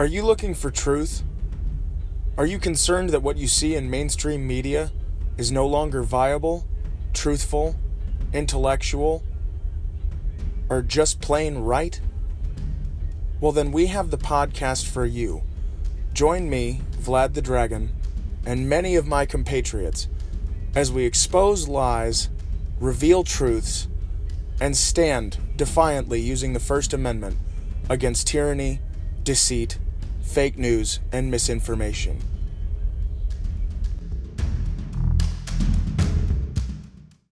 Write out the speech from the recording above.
Are you looking for truth? Are you concerned that what you see in mainstream media is no longer viable, truthful, intellectual, or just plain right? Well, then we have the podcast for you. Join me, Vlad the Dragon, and many of my compatriots as we expose lies, reveal truths, and stand defiantly using the First Amendment against tyranny, deceit, fake news, and misinformation.